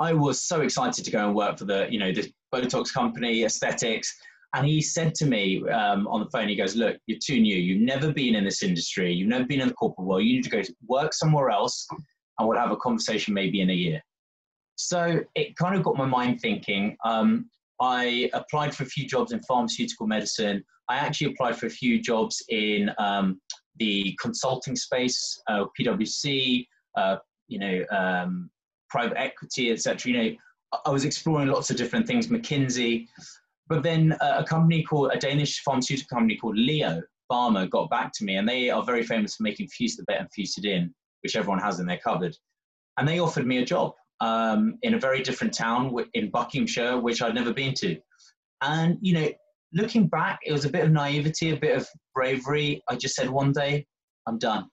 I was so excited to go and work for the, you know, this Botox company, aesthetics. And he said to me um, on the phone, he goes, Look, you're too new. You've never been in this industry. You've never been in the corporate world. You need to go work somewhere else, and we'll have a conversation maybe in a year. So it kind of got my mind thinking. Um, I applied for a few jobs in pharmaceutical medicine. I actually applied for a few jobs in um, the consulting space, uh, PwC, uh, you know, um, private equity, etc. You know, I was exploring lots of different things, McKinsey. But then uh, a company called, a Danish pharmaceutical company called Leo Pharma got back to me, and they are very famous for making Fusidibet and Fucidin, which everyone has in their cupboard. And they offered me a job um, in a very different town in Buckinghamshire, which I'd never been to. And, you know, looking back, it was a bit of naivety, a bit of bravery. I just said one day, I'm done.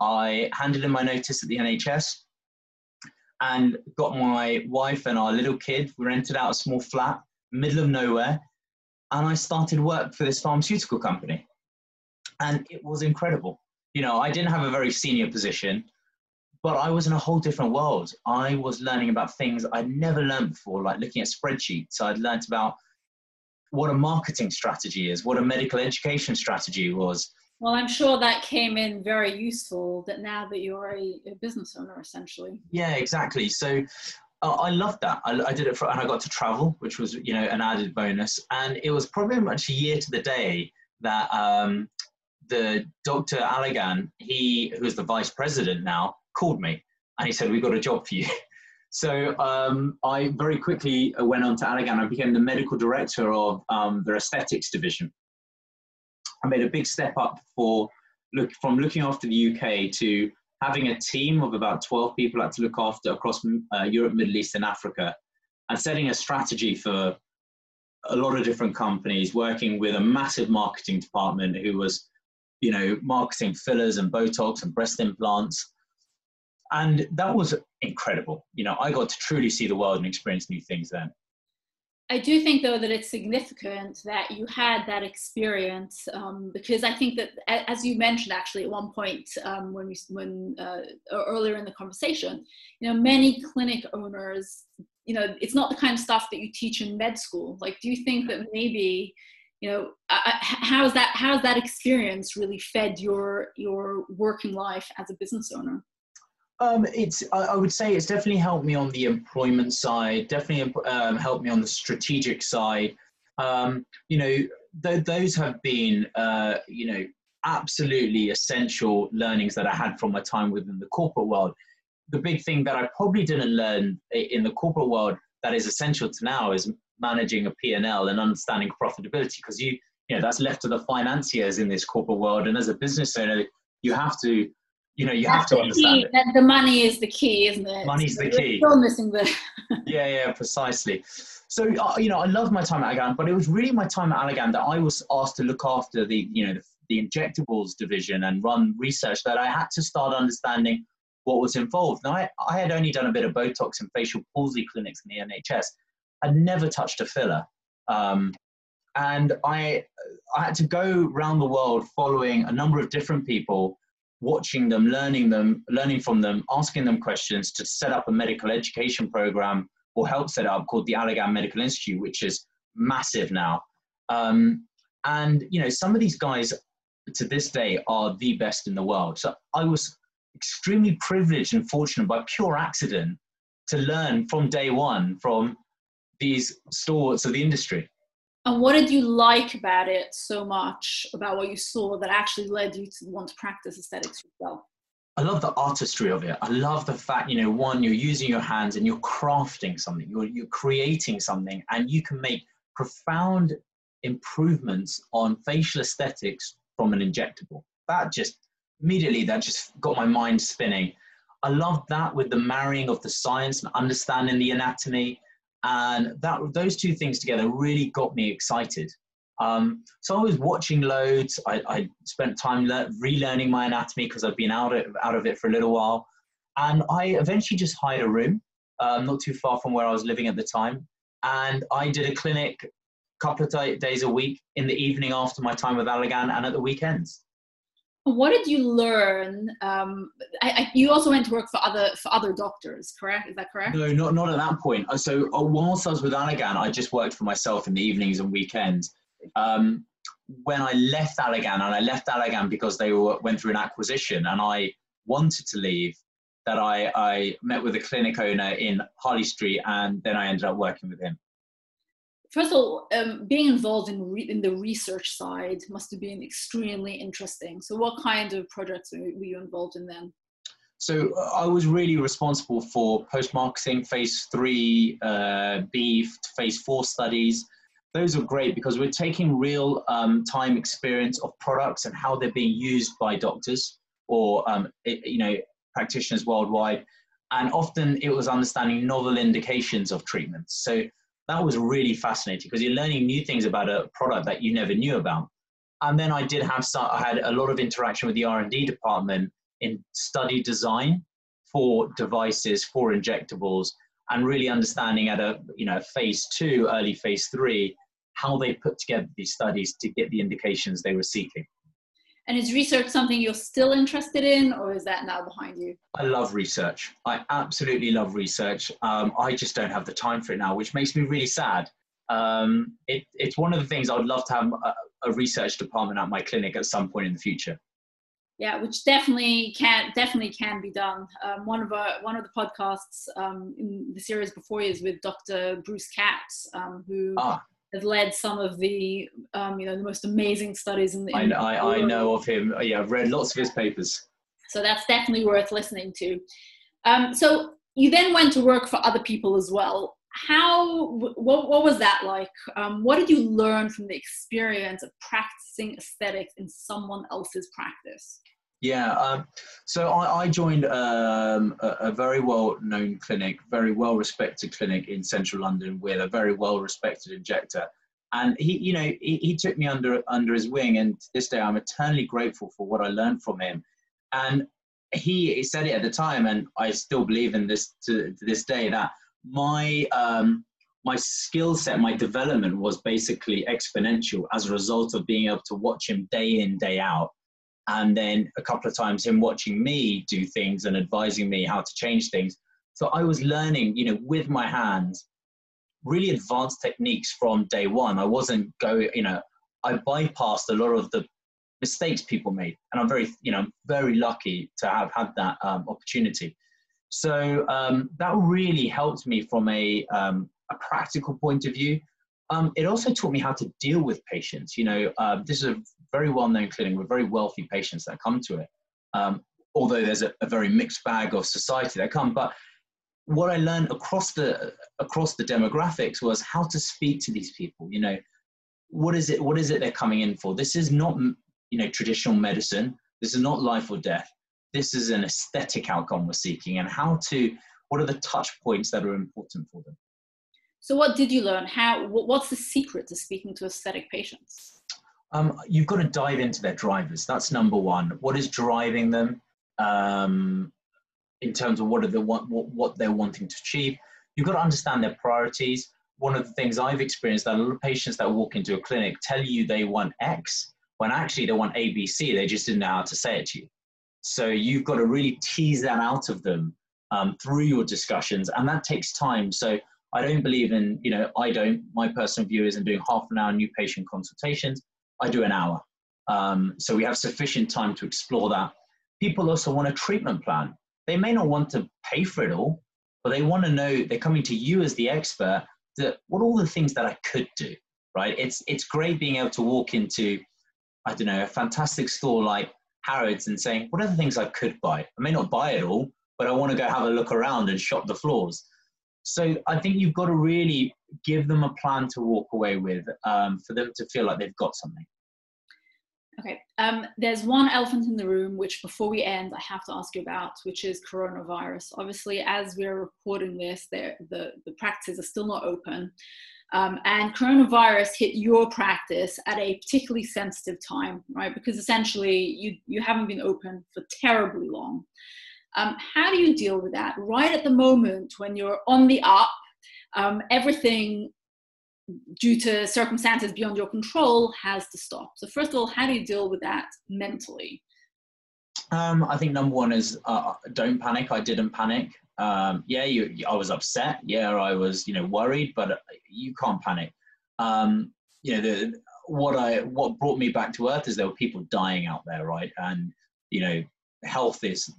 I handed in my notice at the NHS and got my wife and our little kid. We rented out a small flat, middle of nowhere, and I started work for this pharmaceutical company. And it was incredible. You know, I didn't have a very senior position but I was in a whole different world. I was learning about things I'd never learned before, like looking at spreadsheets. I'd learned about what a marketing strategy is, what a medical education strategy was. Well, I'm sure that came in very useful that now that you're a, a business owner, essentially. Yeah, exactly. So uh, I loved that. I, I, did it for, and I got to travel, which was, you know, an added bonus. And it was probably much a year to the day that um, the Dr. Allergan, he, who's the vice president now, called me and he said, We've got a job for you. So um, I very quickly went on to Allergan. I became the medical director of um, their aesthetics division. I made a big step up for look from looking after the UK to having a team of about 12 people I had to look after across uh, Europe, Middle East, and Africa, and setting a strategy for a lot of different companies, working with a massive marketing department who was, you know, marketing fillers and Botox and breast implants and that was incredible. You know, I got to truly see the world and experience new things then. I do think, though, that it's significant that you had that experience um, because I think that, as you mentioned, actually, at one point um, when we when uh, earlier in the conversation, you know, many clinic owners, you know, it's not the kind of stuff that you teach in med school. Like, do you think that maybe, you know, how's that how's that experience really fed your your working life as a business owner? Um, it's I, would say it's definitely helped me on the employment side. Definitely um, helped me on the strategic side. Um, you know, th- those have been uh, you know absolutely essential learnings that I had from my time within the corporate world. The big thing that I probably didn't learn in the corporate world that is essential to now is managing a P&L and understanding profitability because you you know that's left to the financiers in this corporate world and as a business owner you have to you know you That's have to understand it. the money is the key isn't it? Money's the key. still missing the yeah yeah precisely. So uh, you know i loved my time at Allergan but it was really my time at Allergan that i was asked to look after the you know the, the injectables division and run research that i had to start understanding what was involved. Now I, I had only done a bit of botox and facial palsy clinics in the nhs i'd never touched a filler. Um, and I, I had to go around the world following a number of different people watching them, learning them, learning from them, asking them questions to set up a medical education program or help set up called the Allergan Medical Institute, which is massive now. Um, and you know, some of these guys to this day are the best in the world. So I was extremely privileged and fortunate by pure accident to learn from day one from these stalwarts of the industry. And what did you like about it so much about what you saw that actually led you to want to practice aesthetics yourself? I love the artistry of it. I love the fact, you know, one, you're using your hands and you're crafting something, you're, you're creating something, and you can make profound improvements on facial aesthetics from an injectable. That just immediately that just got my mind spinning. I love that with the marrying of the science and understanding the anatomy, and that those two things together really got me excited. Um, so I was watching loads. I, I spent time le- relearning my anatomy because I've been out of, out of it for a little while, and I eventually just hired a room, um, not too far from where I was living at the time, and I did a clinic a couple of days a week in the evening after my time with Allergan and at the weekends. What did you learn? Um, I, I, you also went to work for other for other doctors, correct? Is that correct? No, not not at that point. Uh, so uh, whilst I was with Allergan, I just worked for myself in the evenings and weekends. Um, when I left Allergan, and I left Allergan because they were, went through an acquisition, and I wanted to leave, that I, I met with a clinic owner in Harley Street, and then I ended up working with him first of all, um, being involved in, re- in the research side must have been extremely interesting. So, what kind of projects were you involved in then? So, uh, I was really responsible for post marketing, phase three, uh, B, phase four studies. Those are great because we're taking real um, time experience of products and how they're being used by doctors or um, it, you know practitioners worldwide. And often it was understanding novel indications of treatments. So that was really fascinating because you're learning new things about a product that you never knew about. And then I did have I had a lot of interaction with the R&D department in study design for devices, for injectables, and really understanding at a you know phase two, early phase three, how they put together these studies to get the indications they were seeking. And is research something you're still interested in, or is that now behind you? I love research. I absolutely love research. Um, I just don't have the time for it now, which makes me really sad. Um, it, it's one of the things I would love to have a, a, research department at my clinic at some point in the future. Yeah, which definitely can definitely can be done. Um, one of our one of the podcasts um, in the series before is with Dr. Bruce Katz, um, who ah has led some of the um, you know the most amazing studies in the. In I, I, I know of him. Yeah, I've read lots of his papers. So that's definitely worth listening to. Um, so you then went to work for other people as well. How what, what was that like? Um, what did you learn from the experience of practicing aesthetics in someone else's practice? Yeah, um, so I, I joined um, a, a, very well-known clinic, very well-respected clinic in central London with a very well-respected injector, and he, you know, he, he, took me under under his wing, and to this day I'm eternally grateful for what I learned from him. And he, he said it at the time, and I still believe in this to, to this day that my um, my skill set, my development was basically exponential as a result of being able to watch him day in day out and then a couple of times him watching me do things and advising me how to change things. So I was learning, you know, with my hands, really advanced techniques from day one. I wasn't going, you know, I bypassed a lot of the mistakes people made, and I'm very, you know, very lucky to have had that um, opportunity. So um, that really helped me from a, um, a practical point of view. Um, it also taught me how to deal with patients. You know, uh, this is a very well-known clinic with very wealthy patients that come to it. Um, although there's a, a, very mixed bag of society that come, but what I learned across the across the demographics was how to speak to these people. You know, what is it? What is it they're coming in for? This is not you know traditional medicine. This is not life or death. This is an aesthetic outcome we're seeking, and how to. What are the touch points that are important for them? So, what did you learn? How? What's the secret to speaking to aesthetic patients? Um, you've got to dive into their drivers. That's number one. What is driving them um, in terms of what are the what, what they're wanting to achieve? You've got to understand their priorities. One of the things I've experienced that a lot of patients that walk into a clinic tell you they want X when actually they want ABC. They just didn't know how to say it to you. So you've got to really tease that out of them um, through your discussions, and that takes time. So I don't believe in, you know, I don't, my personal view is in doing half an hour new patient consultations. I do an hour. Um, so we have sufficient time to explore that. People also want a treatment plan. They may not want to pay for it all, but they want to know they're coming to you as the expert that what are all the things that I could do, right? It's, it's great being able to walk into, I don't know, a fantastic store like Harrods and saying, what are the things I could buy? I may not buy it all, but I want to go have a look around and shop the floors So I think you've got to really give them a plan to walk away with um, for them to feel like they've got something. Okay, um, there's one elephant in the room which before we end, I have to ask you about, which is coronavirus. Obviously, as we're recording this, the, the practices are still not open. Um, and coronavirus hit your practice at a particularly sensitive time, right? Because essentially you, you haven't been open for terribly long. Um, how do you deal with that? Right at the moment when you're on the up, um, everything due to circumstances beyond your control has to stop. So, first of all, how do you deal with that mentally? Um, I think number one is uh, don't panic. I didn't panic. Um, yeah, you, I was upset. Yeah, I was, you know, worried, but you can't panic. Um, you know, the, what I what brought me back to earth is there were people dying out there, right? And you know, health is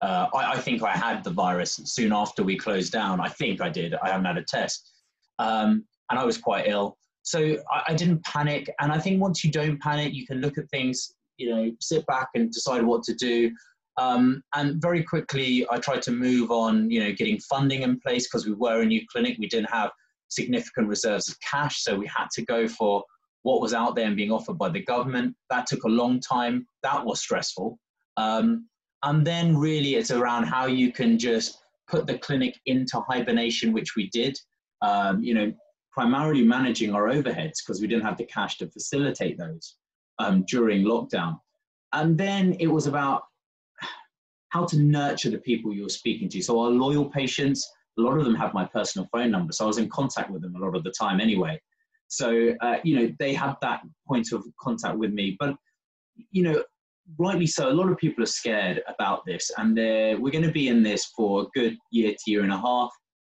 uh, I, I, think I had the virus soon after we closed down. I think I did. I haven't had a test. Um, and I was quite ill. So I, I, didn't panic. And I think once you don't panic, you can look at things, you know, sit back and decide what to do. Um, and very quickly, I tried to move on, you know, getting funding in place because we were a new clinic. We didn't have significant reserves of cash. So we had to go for what was out there and being offered by the government. That took a long time. That was stressful. Um, and then really it's around how you can just put the clinic into hibernation, which we did. Um, you know, primarily managing our overheads because we didn't have the cash to facilitate those um, during lockdown. And then it was about how to nurture the people you're speaking to. So our loyal patients, a lot of them have my personal phone number, so I was in contact with them a lot of the time anyway. So uh, you know they have that point of contact with me, but you know rightly so, a lot of people are scared about this, and we're going to be in this for a good year to year and a half,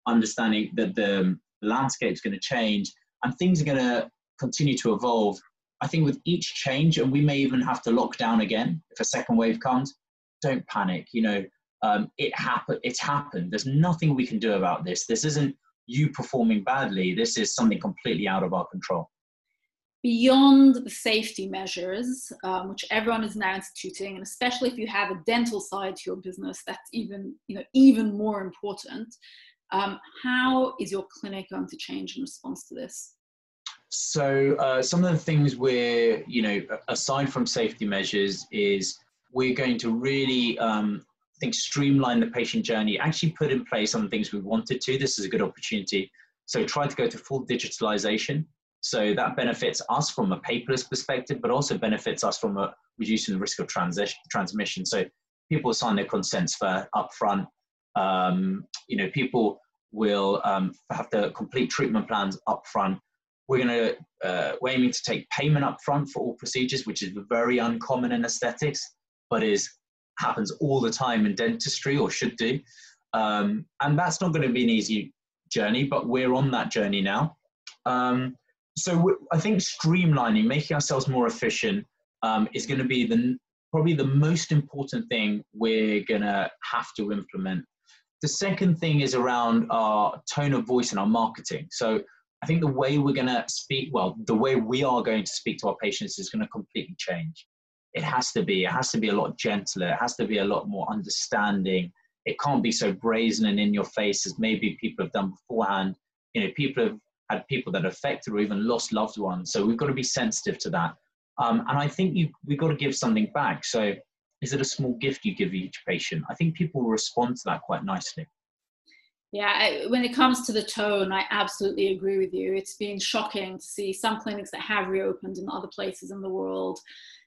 understanding that the landscape is going to change and things are going to continue to evolve. I think with each change, and we may even have to lock down again if a second wave comes. Don't panic. You know, um, it happened. It's happened. There's nothing we can do about this. This isn't you performing badly. This is something completely out of our control beyond the safety measures, um, which everyone is now instituting, and especially if you have a dental side to your business, that's even you know even more important. Um, how is your clinic going to change in response to this? So uh, some of the things we're you know aside from safety measures is we're going to really um, I think streamline the patient journey. Actually, put in place some things we wanted to. This is a good opportunity. So try to go to full digitalization. So that benefits us from a paperless perspective, but also benefits us from a, reducing the risk of transition, transmission. So people sign their consents for upfront. Um, you know, people will um, have the complete treatment plans upfront. We're going to uh, we're aiming to take payment upfront for all procedures, which is very uncommon in aesthetics, but is happens all the time in dentistry or should do. Um, and that's not going to be an easy journey, but we're on that journey now. Um, so I think streamlining, making ourselves more efficient, um, is going to be the probably the most important thing we're going to have to implement. The second thing is around our tone of voice and our marketing. So I think the way we're going to speak, well, the way we are going to speak to our patients is going to completely change. It has to be. It has to be a lot gentler. It has to be a lot more understanding. It can't be so brazen and in your face as maybe people have done beforehand. You know, people have had people that affected or even lost loved ones. So we've got to be sensitive to that. Um, and I think you, we've got to give something back. So is it a small gift you give each patient? I think people respond to that quite nicely. Yeah, I, when it comes to the tone, I absolutely agree with you. It's been shocking to see some clinics that have reopened in other places in the world.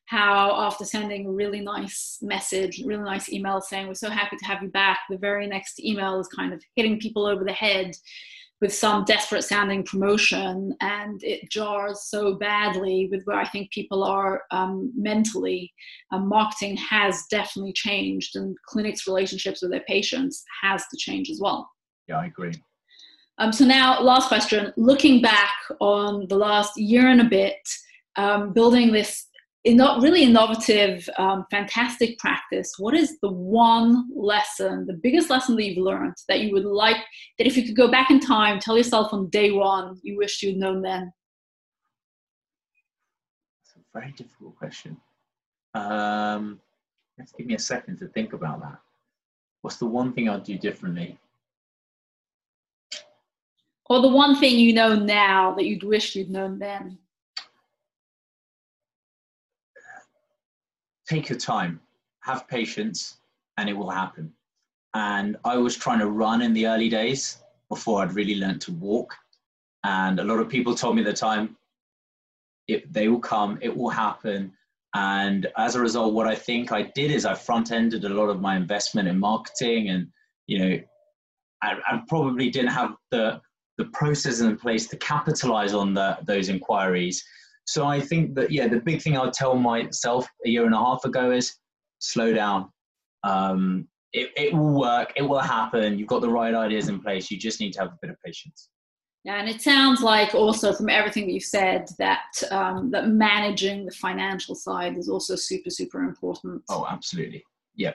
How, after sending a really nice message, really nice email saying, We're so happy to have you back, the very next email is kind of hitting people over the head with some desperate sounding promotion and it jars so badly with where I think people are um, mentally. Um, marketing has definitely changed and clinics' relationships with their patients has to change as well. Yeah, I agree. Um, so now, last question. Looking back on the last year and a bit, um, building this not really innovative, um, fantastic practice, what is the one lesson, the biggest lesson that you've learned that you would like, that if you could go back in time, tell yourself on day one, you wish you'd known then? It's a very difficult question. Um, let's give me a second to think about that. What's the one thing I'd do differently? Or the one thing you know now that you'd wish you'd known then? Take your time, have patience, and it will happen. And I was trying to run in the early days before I'd really learned to walk. And a lot of people told me at the time, it, they will come, it will happen. And as a result, what I think I did is I front ended a lot of my investment in marketing and, you know, I, I probably didn't have the, the process in place to capitalize on the, those inquiries. So I think that, yeah, the big thing I'd tell myself a year and a half ago is slow down. Um, it, it will work, it will happen. You've got the right ideas in place. You just need to have a bit of patience. Yeah, and it sounds like also from everything that you've said that um, that managing the financial side is also super super important. Oh, absolutely. Yeah.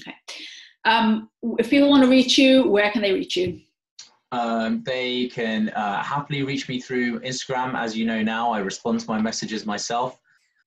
Okay. Um, if people want to reach you, where can they reach you? Um, they can uh, happily reach me through Instagram. As you know now, I respond to my messages myself.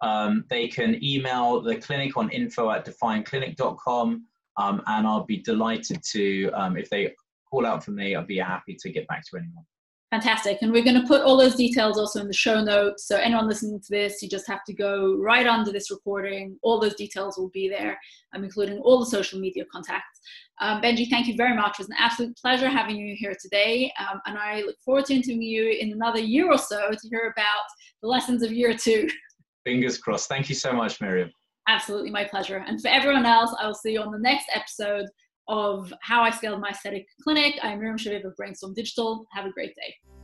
Um, they can email the clinic on info at defineclinic.com, um, and I'll be delighted to, um, if they call out for me, I'll be happy to get back to anyone. Fantastic. And we're going to put all those details also in the show notes. So, anyone listening to this, you just have to go right under this recording. All those details will be there, um, including all the social media contacts. Um, Benji, thank you very much. It was an absolute pleasure having you here today. Um, and I look forward to interviewing you in another year or so to hear about the lessons of year two. Fingers crossed. Thank you so much, Miriam. Absolutely, my pleasure. And for everyone else, I will see you on the next episode of How I Scaled My Aesthetic Clinic. I'm Miriam Shaviv of Brainstorm Digital. Have a great day.